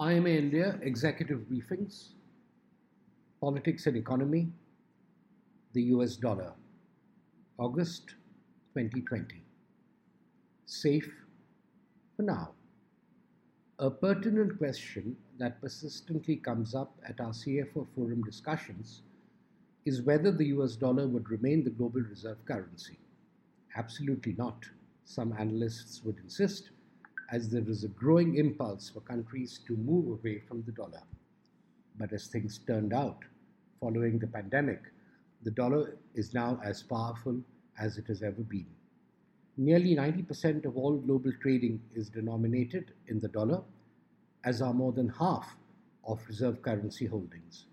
IMA India Executive Briefings, Politics and Economy, the US Dollar, August 2020. Safe for now. A pertinent question that persistently comes up at our CFO forum discussions is whether the US dollar would remain the global reserve currency. Absolutely not, some analysts would insist as there is a growing impulse for countries to move away from the dollar. But as things turned out, following the pandemic, the dollar is now as powerful as it has ever been. Nearly 90% of all global trading is denominated in the dollar, as are more than half of reserve currency holdings.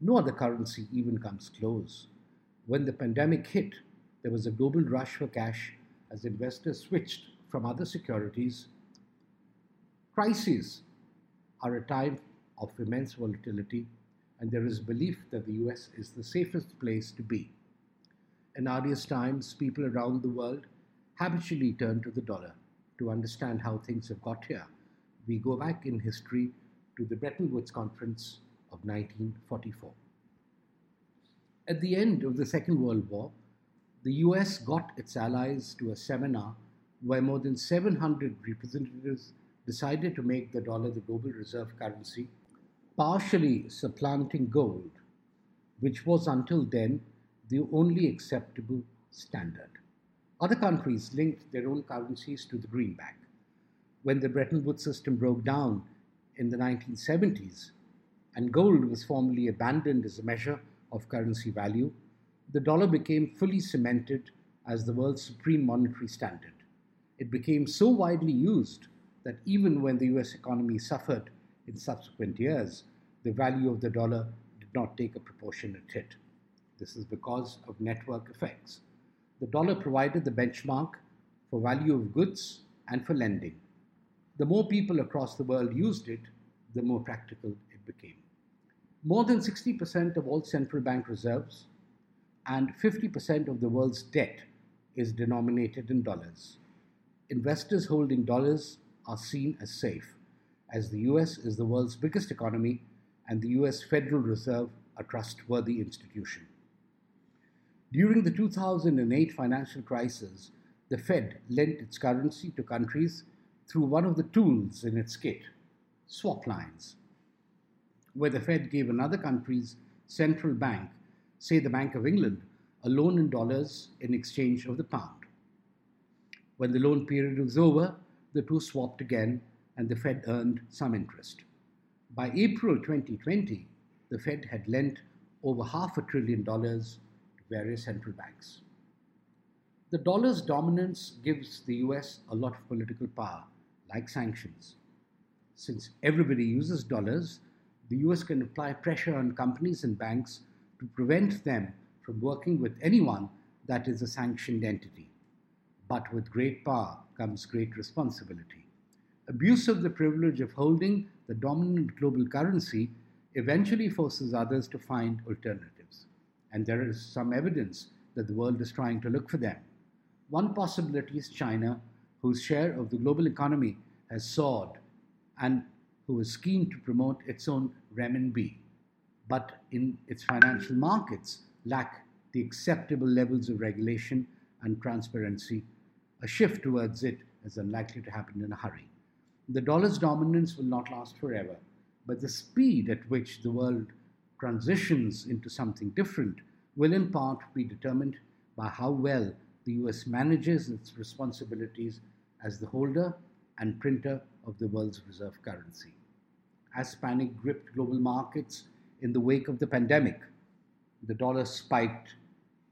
No other currency even comes close. When the pandemic hit, there was a global rush for cash as investors switched from other securities Crises are a time of immense volatility, and there is belief that the US is the safest place to be. In arduous times, people around the world habitually turn to the dollar to understand how things have got here. We go back in history to the Bretton Woods Conference of 1944. At the end of the Second World War, the US got its allies to a seminar where more than 700 representatives decided to make the dollar the global reserve currency, partially supplanting gold, which was until then the only acceptable standard. Other countries linked their own currencies to the greenback. When the Bretton Woods system broke down in the 1970s and gold was formally abandoned as a measure of currency value, the dollar became fully cemented as the world's supreme monetary standard. It became so widely used that even when the US economy suffered in subsequent years, the value of the dollar did not take a proportionate hit. This is because of network effects. The dollar provided the benchmark for value of goods and for lending. The more people across the world used it, the more practical it became. More than 60% of all central bank reserves and 50% of the world's debt is denominated in dollars. Investors holding dollars are seen as safe, as the US is the world's biggest economy and the US Federal Reserve a trustworthy institution. During the 2008 financial crisis, the Fed lent its currency to countries through one of the tools in its kit, swap lines, where the Fed gave another country's central bank, say the Bank of England, a loan in dollars in exchange of the pound. When the loan period was over, the two swapped again and the Fed earned some interest. By April 2020, the Fed had lent over half a trillion dollars to various central banks. The dollar's dominance gives the US a lot of political power, like sanctions. Since everybody uses dollars, the US can apply pressure on companies and banks to prevent them from working with anyone that is a sanctioned entity. But with great power comes great responsibility. Abuse of the privilege of holding the dominant global currency eventually forces others to find alternatives. And there is some evidence that the world is trying to look for them. One possibility is China, whose share of the global economy has soared and who is keen to promote its own renminbi, but in its financial markets lack the acceptable levels of regulation and transparency a shift towards it is unlikely to happen in a hurry. The dollar's dominance will not last forever, but the speed at which the world transitions into something different will in part be determined by how well the US manages its responsibilities as the holder and printer of the world's reserve currency. As panic gripped global markets in the wake of the pandemic, the dollar spiked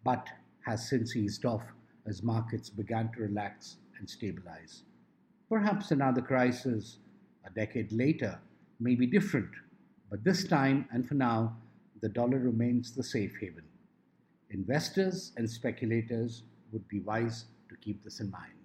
but has since eased off as markets began to relax and stabilize. Perhaps another crisis a decade later may be different, but this time and for now, the dollar remains the safe haven. Investors and speculators would be wise to keep this in mind.